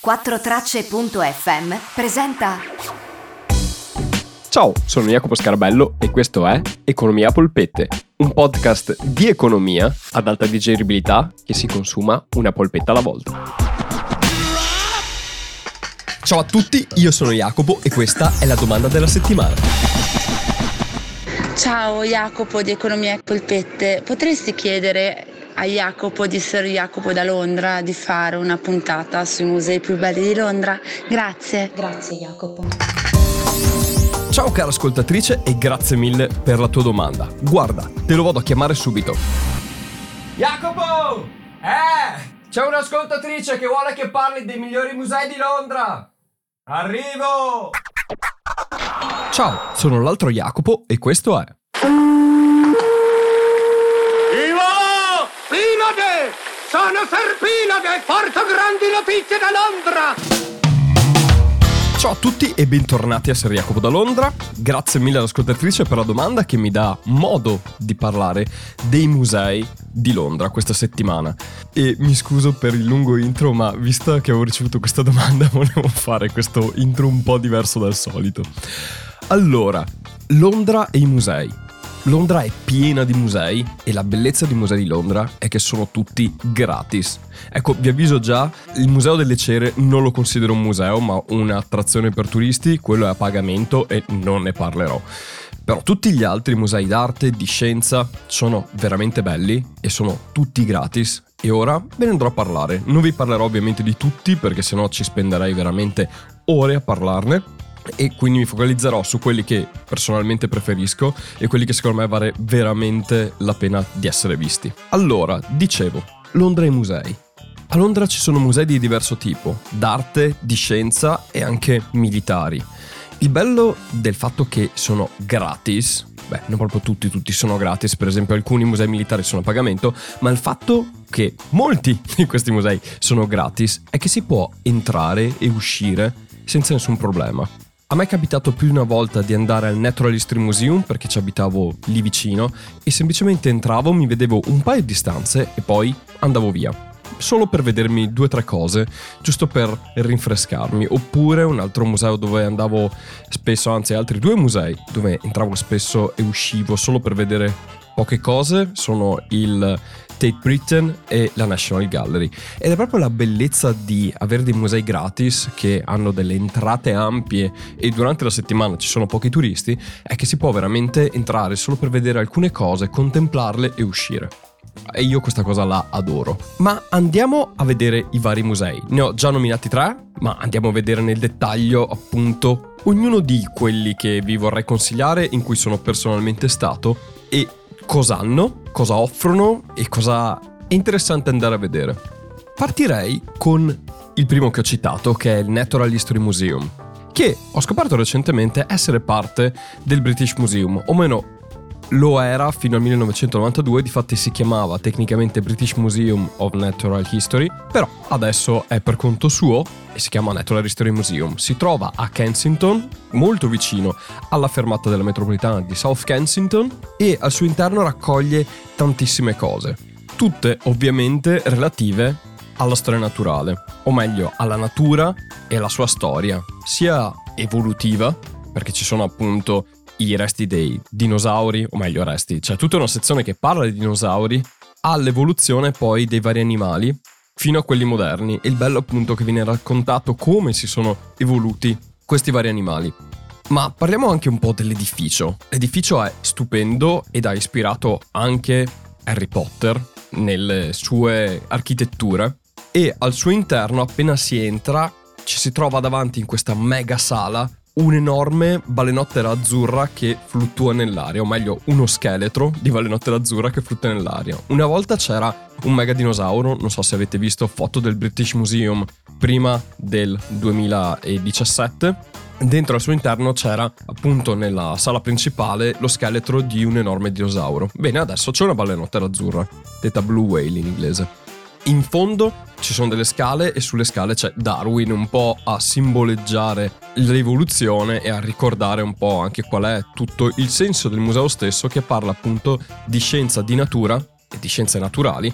4tracce.fm presenta Ciao, sono Jacopo Scarabello e questo è Economia Polpette, un podcast di economia ad alta digeribilità che si consuma una polpetta alla volta. Ciao a tutti, io sono Jacopo e questa è la domanda della settimana. Ciao Jacopo di Economia Polpette, potresti chiedere a Jacopo di Sir Jacopo da Londra di fare una puntata sui musei più belli di Londra? Grazie. Grazie Jacopo. Ciao cara ascoltatrice e grazie mille per la tua domanda. Guarda, te lo vado a chiamare subito. Jacopo! Eh! C'è un'ascoltatrice che vuole che parli dei migliori musei di Londra! Arrivo! Ciao, sono l'altro Jacopo e questo è Pilode! Sono Serpilode e porto grandi notizie da Londra! Ciao a tutti e bentornati a Ser Jacopo da Londra. Grazie mille all'ascoltatrice per la domanda che mi dà modo di parlare dei musei di Londra questa settimana. E mi scuso per il lungo intro, ma visto che avevo ricevuto questa domanda, volevo fare questo intro un po' diverso dal solito. Allora, Londra e i musei. Londra è piena di musei e la bellezza dei musei di Londra è che sono tutti gratis. Ecco, vi avviso già, il Museo delle Cere non lo considero un museo, ma un'attrazione per turisti, quello è a pagamento e non ne parlerò. Però tutti gli altri musei d'arte, di scienza, sono veramente belli e sono tutti gratis. E ora ve ne andrò a parlare. Non vi parlerò ovviamente di tutti perché sennò ci spenderei veramente ore a parlarne e quindi mi focalizzerò su quelli che personalmente preferisco e quelli che secondo me vale veramente la pena di essere visti. Allora, dicevo, Londra e musei. A Londra ci sono musei di diverso tipo, d'arte, di scienza e anche militari. Il bello del fatto che sono gratis, beh, non proprio tutti, tutti sono gratis, per esempio alcuni musei militari sono a pagamento, ma il fatto che molti di questi musei sono gratis è che si può entrare e uscire senza nessun problema. A me è capitato più di una volta di andare al Natural History Museum perché ci abitavo lì vicino e semplicemente entravo, mi vedevo un paio di stanze e poi andavo via. Solo per vedermi due o tre cose, giusto per rinfrescarmi. Oppure un altro museo dove andavo spesso, anzi altri due musei dove entravo spesso e uscivo solo per vedere poche cose, sono il Tate Britain e la National Gallery. Ed è proprio la bellezza di avere dei musei gratis che hanno delle entrate ampie e durante la settimana ci sono pochi turisti, è che si può veramente entrare solo per vedere alcune cose, contemplarle e uscire. E io questa cosa la adoro. Ma andiamo a vedere i vari musei. Ne ho già nominati tre, ma andiamo a vedere nel dettaglio appunto ognuno di quelli che vi vorrei consigliare in cui sono personalmente stato e cosa hanno, cosa offrono e cosa è interessante andare a vedere. Partirei con il primo che ho citato, che è il Natural History Museum, che ho scoperto recentemente essere parte del British Museum, o meno lo era fino al 1992, difatti si chiamava tecnicamente British Museum of Natural History, però adesso è per conto suo e si chiama Natural History Museum. Si trova a Kensington, molto vicino alla fermata della metropolitana di South Kensington e al suo interno raccoglie tantissime cose, tutte ovviamente relative alla storia naturale, o meglio alla natura e alla sua storia, sia evolutiva, perché ci sono appunto i resti dei dinosauri, o meglio resti, c'è tutta una sezione che parla di dinosauri, all'evoluzione poi dei vari animali, fino a quelli moderni. E il bello appunto che viene raccontato come si sono evoluti questi vari animali. Ma parliamo anche un po' dell'edificio. L'edificio è stupendo ed ha ispirato anche Harry Potter nelle sue architetture e al suo interno appena si entra ci si trova davanti in questa mega sala un'enorme balenottera azzurra che fluttua nell'aria, o meglio uno scheletro di balenottera azzurra che fluttua nell'aria. Una volta c'era un mega dinosauro, non so se avete visto foto del British Museum prima del 2017. Dentro al suo interno c'era appunto nella sala principale lo scheletro di un enorme dinosauro. Bene, adesso c'è una balenottera azzurra, detta Blue Whale in inglese. In fondo ci sono delle scale e sulle scale c'è Darwin un po' a simboleggiare l'evoluzione e a ricordare un po' anche qual è tutto il senso del museo stesso che parla appunto di scienza di natura e di scienze naturali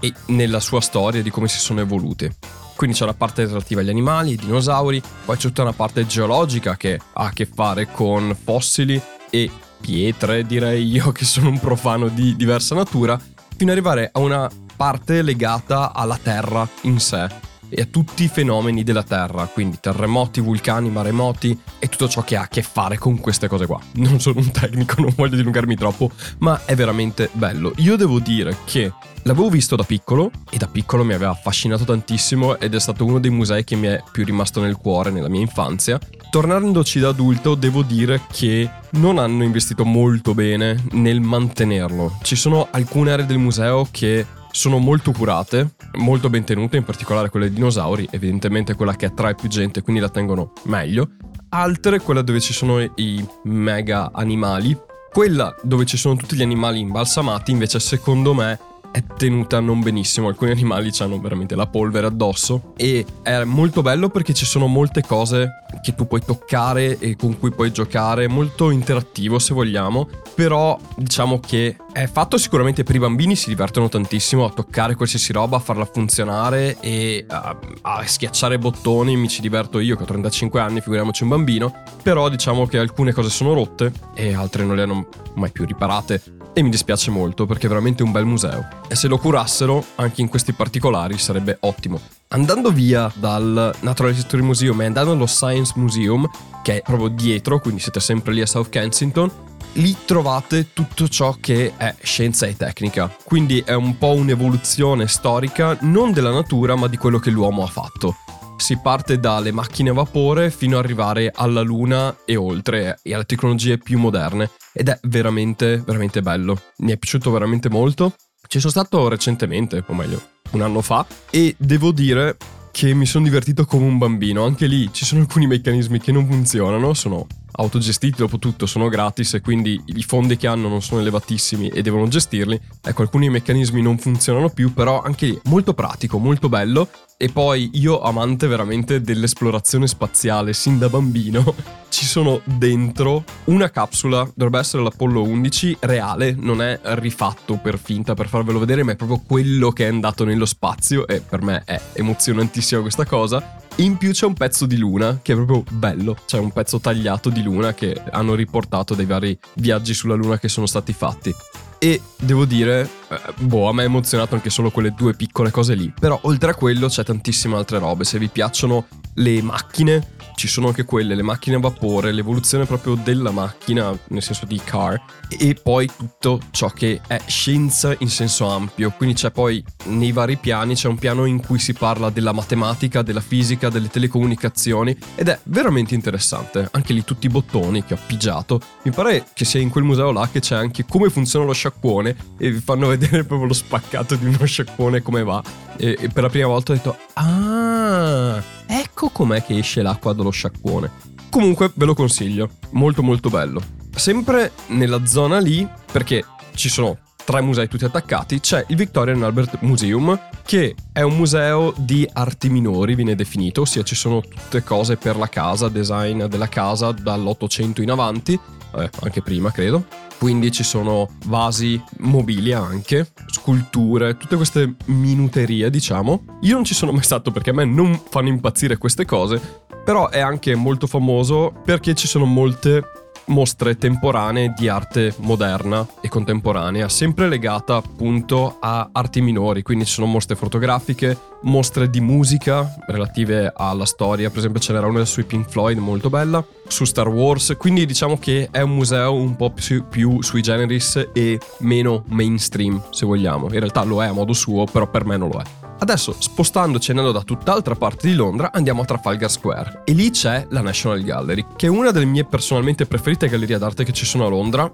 e nella sua storia di come si sono evolute. Quindi c'è una parte relativa agli animali, ai dinosauri, poi c'è tutta una parte geologica che ha a che fare con fossili e pietre, direi io che sono un profano di diversa natura, fino ad arrivare a una parte legata alla Terra in sé e a tutti i fenomeni della Terra, quindi terremoti, vulcani, maremoti e tutto ciò che ha a che fare con queste cose qua. Non sono un tecnico, non voglio dilungarmi troppo, ma è veramente bello. Io devo dire che l'avevo visto da piccolo e da piccolo mi aveva affascinato tantissimo ed è stato uno dei musei che mi è più rimasto nel cuore nella mia infanzia. Tornandoci da adulto devo dire che non hanno investito molto bene nel mantenerlo. Ci sono alcune aree del museo che sono molto curate, molto ben tenute, in particolare quelle dei dinosauri, evidentemente quella che attrae più gente, quindi la tengono meglio. Altre, quella dove ci sono i mega animali. Quella dove ci sono tutti gli animali imbalsamati, invece, secondo me, è tenuta non benissimo. Alcuni animali hanno veramente la polvere addosso. E è molto bello perché ci sono molte cose che tu puoi toccare e con cui puoi giocare. Molto interattivo se vogliamo. Però diciamo che è fatto sicuramente per i bambini, si divertono tantissimo a toccare qualsiasi roba, a farla funzionare e a, a schiacciare bottoni. Mi ci diverto io che ho 35 anni, figuriamoci un bambino. Però diciamo che alcune cose sono rotte e altre non le hanno mai più riparate e mi dispiace molto perché è veramente un bel museo. E se lo curassero, anche in questi particolari, sarebbe ottimo. Andando via dal Natural History Museum e andando allo Science Museum, che è proprio dietro, quindi siete sempre lì a South Kensington, lì trovate tutto ciò che è scienza e tecnica. Quindi è un po' un'evoluzione storica non della natura, ma di quello che l'uomo ha fatto si parte dalle macchine a vapore fino ad arrivare alla luna e oltre e alle tecnologie più moderne ed è veramente veramente bello. Mi è piaciuto veramente molto. Ci sono stato recentemente, o meglio, un anno fa e devo dire che mi sono divertito come un bambino. Anche lì ci sono alcuni meccanismi che non funzionano, sono autogestiti dopo tutto, sono gratis e quindi i fondi che hanno non sono elevatissimi e devono gestirli. Ecco, alcuni meccanismi non funzionano più, però anche lì molto pratico, molto bello e poi io, amante veramente dell'esplorazione spaziale sin da bambino, ci sono dentro una capsula, dovrebbe essere l'Apollo 11, reale, non è rifatto per finta per farvelo vedere, ma è proprio quello che è andato nello spazio e per me è emozionantissima questa cosa. In più c'è un pezzo di luna che è proprio bello, c'è un pezzo tagliato di luna che hanno riportato dai vari viaggi sulla luna che sono stati fatti. E devo dire, eh, boh, a me ha emozionato anche solo quelle due piccole cose lì. Però oltre a quello c'è tantissime altre robe. Se vi piacciono le macchine, ci sono anche quelle, le macchine a vapore, l'evoluzione proprio della macchina, nel senso di car, e poi tutto ciò che è scienza in senso ampio. Quindi c'è poi nei vari piani, c'è un piano in cui si parla della matematica, della fisica, delle telecomunicazioni, ed è veramente interessante. Anche lì tutti i bottoni che ho pigiato. Mi pare che sia in quel museo là che c'è anche come funziona lo sciacquone e vi fanno vedere proprio lo spaccato di uno sciacquone come va. E, e per la prima volta ho detto, ah, ecco com'è che esce l'acqua dallo sciacquone. Comunque ve lo consiglio, molto molto bello. Sempre nella zona lì, perché ci sono tre musei tutti attaccati, c'è il Victoria and Albert Museum, che è un museo di arti minori, viene definito, ossia ci sono tutte cose per la casa, design della casa dall'Ottocento in avanti, eh, anche prima credo. Quindi ci sono vasi, mobilia anche, sculture, tutte queste minuterie, diciamo. Io non ci sono mai stato perché a me non fanno impazzire queste cose, però è anche molto famoso perché ci sono molte mostre temporanee di arte moderna e contemporanea, sempre legata appunto a arti minori, quindi ci sono mostre fotografiche, mostre di musica relative alla storia, per esempio ce n'era una sui Pink Floyd molto bella, su Star Wars, quindi diciamo che è un museo un po' più, più sui generis e meno mainstream se vogliamo, in realtà lo è a modo suo, però per me non lo è. Adesso, spostandoci andando da tutt'altra parte di Londra, andiamo a Trafalgar Square. E lì c'è la National Gallery, che è una delle mie personalmente preferite gallerie d'arte che ci sono a Londra,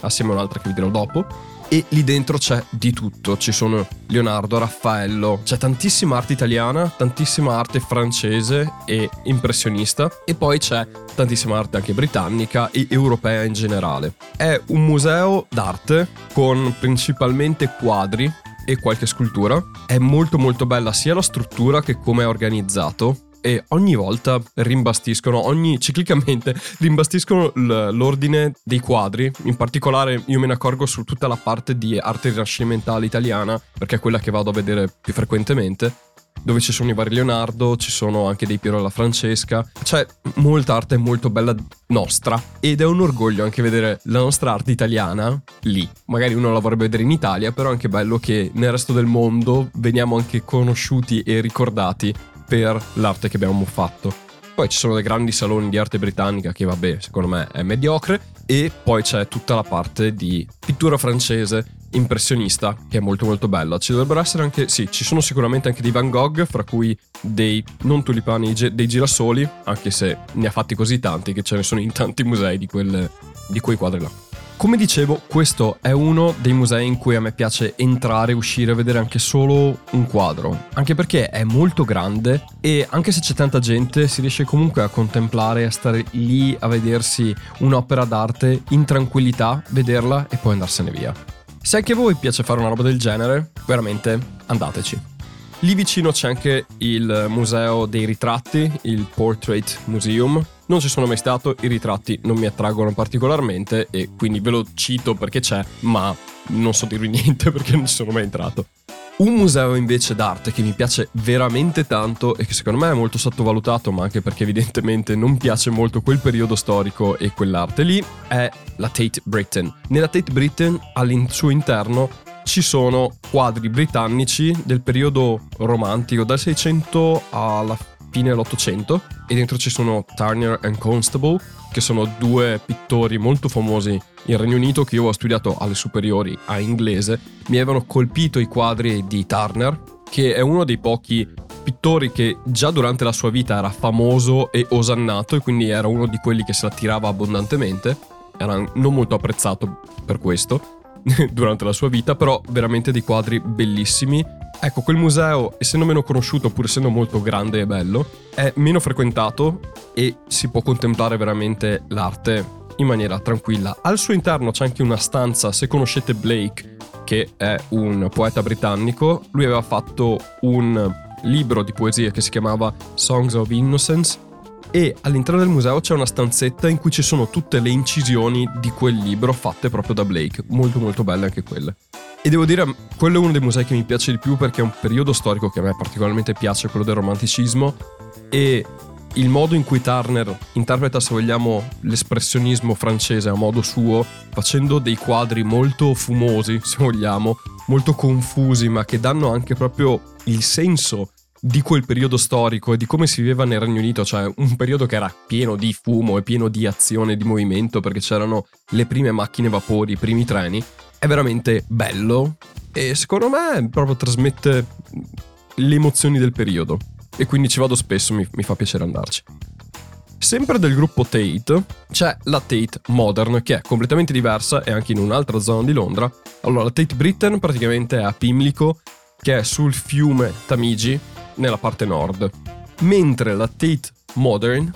assieme a un'altra che vi dirò dopo. E lì dentro c'è di tutto, ci sono Leonardo, Raffaello, c'è tantissima arte italiana, tantissima arte francese e impressionista e poi c'è tantissima arte anche britannica e europea in generale. È un museo d'arte con principalmente quadri e qualche scultura. È molto molto bella sia la struttura che come è organizzato e ogni volta rimbastiscono, ogni ciclicamente rimbastiscono l'ordine dei quadri. In particolare io me ne accorgo su tutta la parte di arte rinascimentale italiana, perché è quella che vado a vedere più frequentemente. Dove ci sono i vari Leonardo, ci sono anche dei Piero alla Francesca, c'è molta arte molto bella nostra ed è un orgoglio anche vedere la nostra arte italiana lì. Magari uno la vorrebbe vedere in Italia, però è anche bello che nel resto del mondo veniamo anche conosciuti e ricordati per l'arte che abbiamo fatto. Poi ci sono dei grandi saloni di arte britannica che vabbè, secondo me è mediocre e poi c'è tutta la parte di pittura francese impressionista che è molto molto bella. Ci dovrebbero essere anche, sì, ci sono sicuramente anche dei Van Gogh, fra cui dei non tulipani, dei girasoli, anche se ne ha fatti così tanti che ce ne sono in tanti musei di, quelle, di quei quadri là. Come dicevo, questo è uno dei musei in cui a me piace entrare, uscire e vedere anche solo un quadro, anche perché è molto grande e anche se c'è tanta gente si riesce comunque a contemplare, a stare lì a vedersi un'opera d'arte in tranquillità, vederla e poi andarsene via. Se anche a voi piace fare una roba del genere, veramente andateci. Lì vicino c'è anche il museo dei ritratti, il Portrait Museum. Non ci sono mai stato, i ritratti non mi attraggono particolarmente e quindi ve lo cito perché c'è, ma non so dirvi niente perché non ci sono mai entrato. Un museo invece d'arte che mi piace veramente tanto e che secondo me è molto sottovalutato, ma anche perché evidentemente non piace molto quel periodo storico e quell'arte lì, è la Tate Britain. Nella Tate Britain al suo interno ci sono quadri britannici del periodo romantico, dal 600 alla fine dell'Ottocento, e dentro ci sono Turner and Constable, che sono due pittori molto famosi in Regno Unito che io ho studiato alle superiori a inglese, mi avevano colpito i quadri di Turner, che è uno dei pochi pittori che già durante la sua vita era famoso e osannato e quindi era uno di quelli che se la tirava abbondantemente, era non molto apprezzato per questo durante la sua vita, però veramente dei quadri bellissimi. Ecco, quel museo, essendo meno conosciuto, pur essendo molto grande e bello, è meno frequentato e si può contemplare veramente l'arte in maniera tranquilla. Al suo interno c'è anche una stanza, se conoscete Blake, che è un poeta britannico, lui aveva fatto un libro di poesie che si chiamava Songs of Innocence e all'interno del museo c'è una stanzetta in cui ci sono tutte le incisioni di quel libro fatte proprio da Blake, molto molto belle anche quelle. E devo dire, quello è uno dei musei che mi piace di più perché è un periodo storico che a me particolarmente piace, quello del romanticismo, e il modo in cui Turner interpreta, se vogliamo, l'espressionismo francese a modo suo, facendo dei quadri molto fumosi, se vogliamo, molto confusi, ma che danno anche proprio il senso di quel periodo storico e di come si viveva nel Regno Unito, cioè un periodo che era pieno di fumo e pieno di azione di movimento perché c'erano le prime macchine vapori, i primi treni, è veramente bello e secondo me proprio trasmette le emozioni del periodo e quindi ci vado spesso, mi, mi fa piacere andarci. Sempre del gruppo Tate c'è la Tate Modern che è completamente diversa e anche in un'altra zona di Londra. Allora la Tate Britain praticamente è a Pimlico che è sul fiume Tamigi nella parte nord, mentre la Tate Modern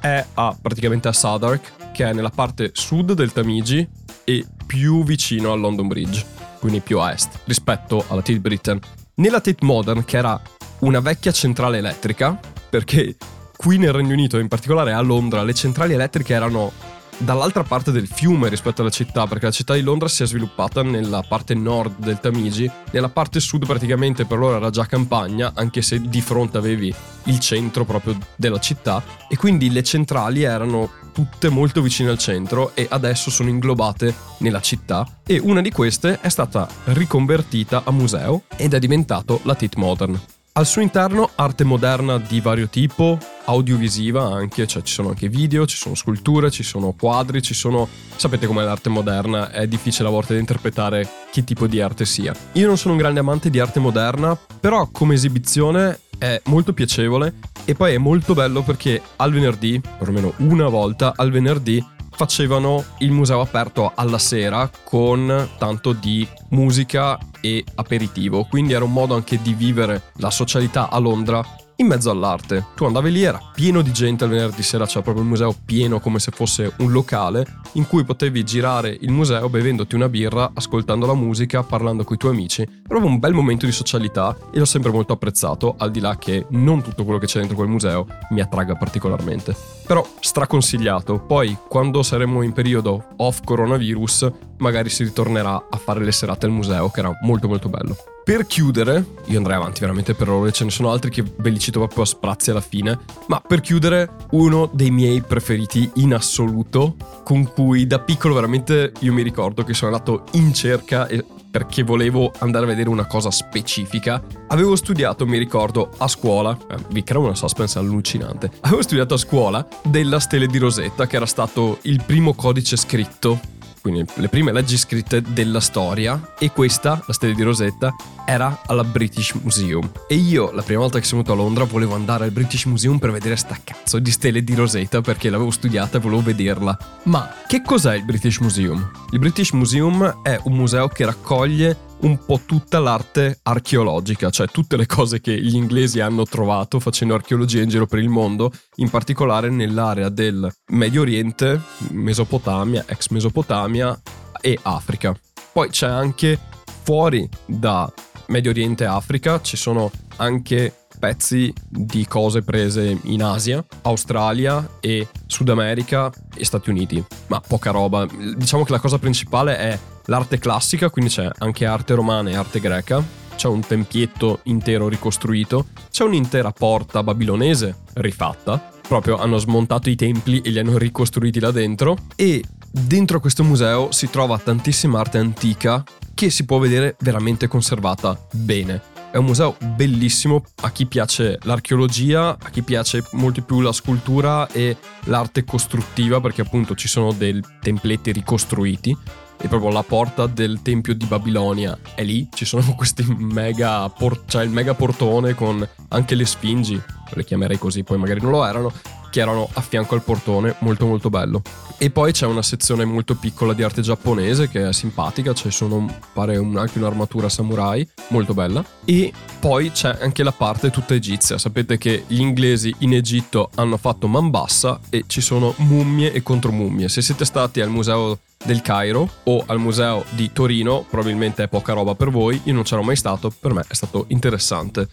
è a, praticamente a Southwark, che è nella parte sud del Tamigi e più vicino al London Bridge, quindi più a est rispetto alla Tate Britain. Nella Tate Modern, che era una vecchia centrale elettrica, perché qui nel Regno Unito, in particolare a Londra, le centrali elettriche erano dall'altra parte del fiume rispetto alla città, perché la città di Londra si è sviluppata nella parte nord del Tamigi, nella parte sud praticamente per loro era già campagna, anche se di fronte avevi il centro proprio della città, e quindi le centrali erano tutte molto vicine al centro e adesso sono inglobate nella città e una di queste è stata riconvertita a museo ed è diventato la Tate Modern. Al suo interno arte moderna di vario tipo, audiovisiva anche, cioè ci sono anche video, ci sono sculture, ci sono quadri, ci sono... Sapete com'è l'arte moderna, è difficile a volte interpretare che tipo di arte sia. Io non sono un grande amante di arte moderna, però come esibizione è molto piacevole e poi è molto bello perché al venerdì, perlomeno una volta al venerdì, facevano il museo aperto alla sera con tanto di musica e aperitivo, quindi era un modo anche di vivere la socialità a Londra in mezzo all'arte. Tu andavi lì, era pieno di gente al venerdì sera, c'era proprio il museo pieno come se fosse un locale in cui potevi girare il museo bevendoti una birra, ascoltando la musica, parlando con i tuoi amici. Proprio un bel momento di socialità e l'ho sempre molto apprezzato, al di là che non tutto quello che c'è dentro quel museo mi attragga particolarmente. Però straconsigliato, poi quando saremo in periodo off coronavirus magari si ritornerà a fare le serate al museo che era molto molto bello. Per chiudere, io andrei avanti veramente per ore, ce ne sono altri che ve li cito proprio a sprazzi alla fine, ma per chiudere uno dei miei preferiti in assoluto, con cui da piccolo veramente io mi ricordo che sono andato in cerca perché volevo andare a vedere una cosa specifica. Avevo studiato, mi ricordo, a scuola, eh, vi creo una suspense allucinante, avevo studiato a scuola della stele di Rosetta, che era stato il primo codice scritto quindi le prime leggi scritte della storia e questa, la stella di Rosetta, era alla British Museum. E io la prima volta che sono venuto a Londra volevo andare al British Museum per vedere sta cazzo di stelle di Rosetta perché l'avevo studiata e volevo vederla. Ma che cos'è il British Museum? Il British Museum è un museo che raccoglie un po' tutta l'arte archeologica, cioè tutte le cose che gli inglesi hanno trovato facendo archeologia in giro per il mondo, in particolare nell'area del Medio Oriente, Mesopotamia, ex Mesopotamia e Africa. Poi c'è anche fuori da Medio Oriente e Africa, ci sono anche pezzi di cose prese in Asia, Australia e Sud America e Stati Uniti, ma poca roba. Diciamo che la cosa principale è l'arte classica, quindi c'è anche arte romana e arte greca, c'è un tempietto intero ricostruito, c'è un'intera porta babilonese rifatta, proprio hanno smontato i templi e li hanno ricostruiti là dentro. E dentro questo museo si trova tantissima arte antica che si può vedere veramente conservata bene. È un museo bellissimo. A chi piace l'archeologia, a chi piace molto più la scultura e l'arte costruttiva, perché appunto ci sono dei templeti ricostruiti e proprio la porta del tempio di Babilonia. È lì, ci sono questi mega por- cioè il mega portone con anche le sfingi, le chiamerei così, poi magari non lo erano, che erano a fianco al portone, molto molto bello. E poi c'è una sezione molto piccola di arte giapponese che è simpatica, c'è sono, pare un, anche un'armatura samurai, molto bella. E poi c'è anche la parte tutta egizia, sapete che gli inglesi in Egitto hanno fatto Mambassa e ci sono mummie e contromummie. Se siete stati al museo del Cairo o al museo di Torino, probabilmente è poca roba per voi, io non c'ero mai stato, per me è stato interessante.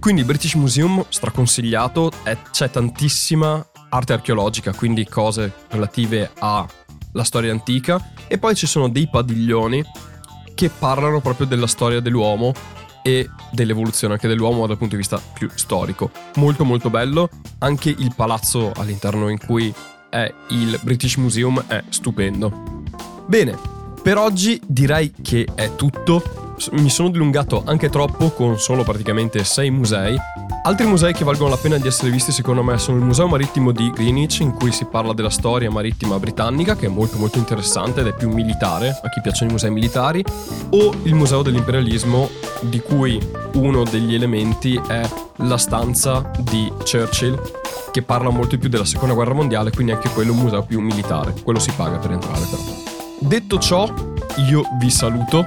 Quindi British Museum straconsigliato, è, c'è tantissima arte archeologica, quindi cose relative alla storia antica e poi ci sono dei padiglioni che parlano proprio della storia dell'uomo e dell'evoluzione anche dell'uomo dal punto di vista più storico. Molto molto bello, anche il palazzo all'interno in cui è il British Museum è stupendo. Bene, per oggi direi che è tutto. Mi sono dilungato anche troppo con solo praticamente 6 musei. Altri musei che valgono la pena di essere visti secondo me sono il Museo Marittimo di Greenwich in cui si parla della storia marittima britannica che è molto molto interessante ed è più militare a chi piacciono i musei militari o il Museo dell'imperialismo di cui uno degli elementi è la stanza di Churchill che parla molto più della seconda guerra mondiale quindi anche quello è un museo più militare. Quello si paga per entrare però. Detto ciò, io vi saluto,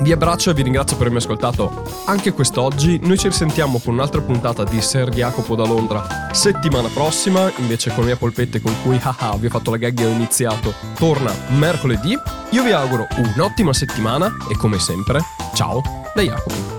vi abbraccio e vi ringrazio per avermi ascoltato anche quest'oggi. Noi ci risentiamo con un'altra puntata di Ser Jacopo da Londra settimana prossima, invece con le mie polpette con cui haha vi ho fatto la gag e ho iniziato, torna mercoledì. Io vi auguro un'ottima settimana e come sempre, ciao da Jacopo.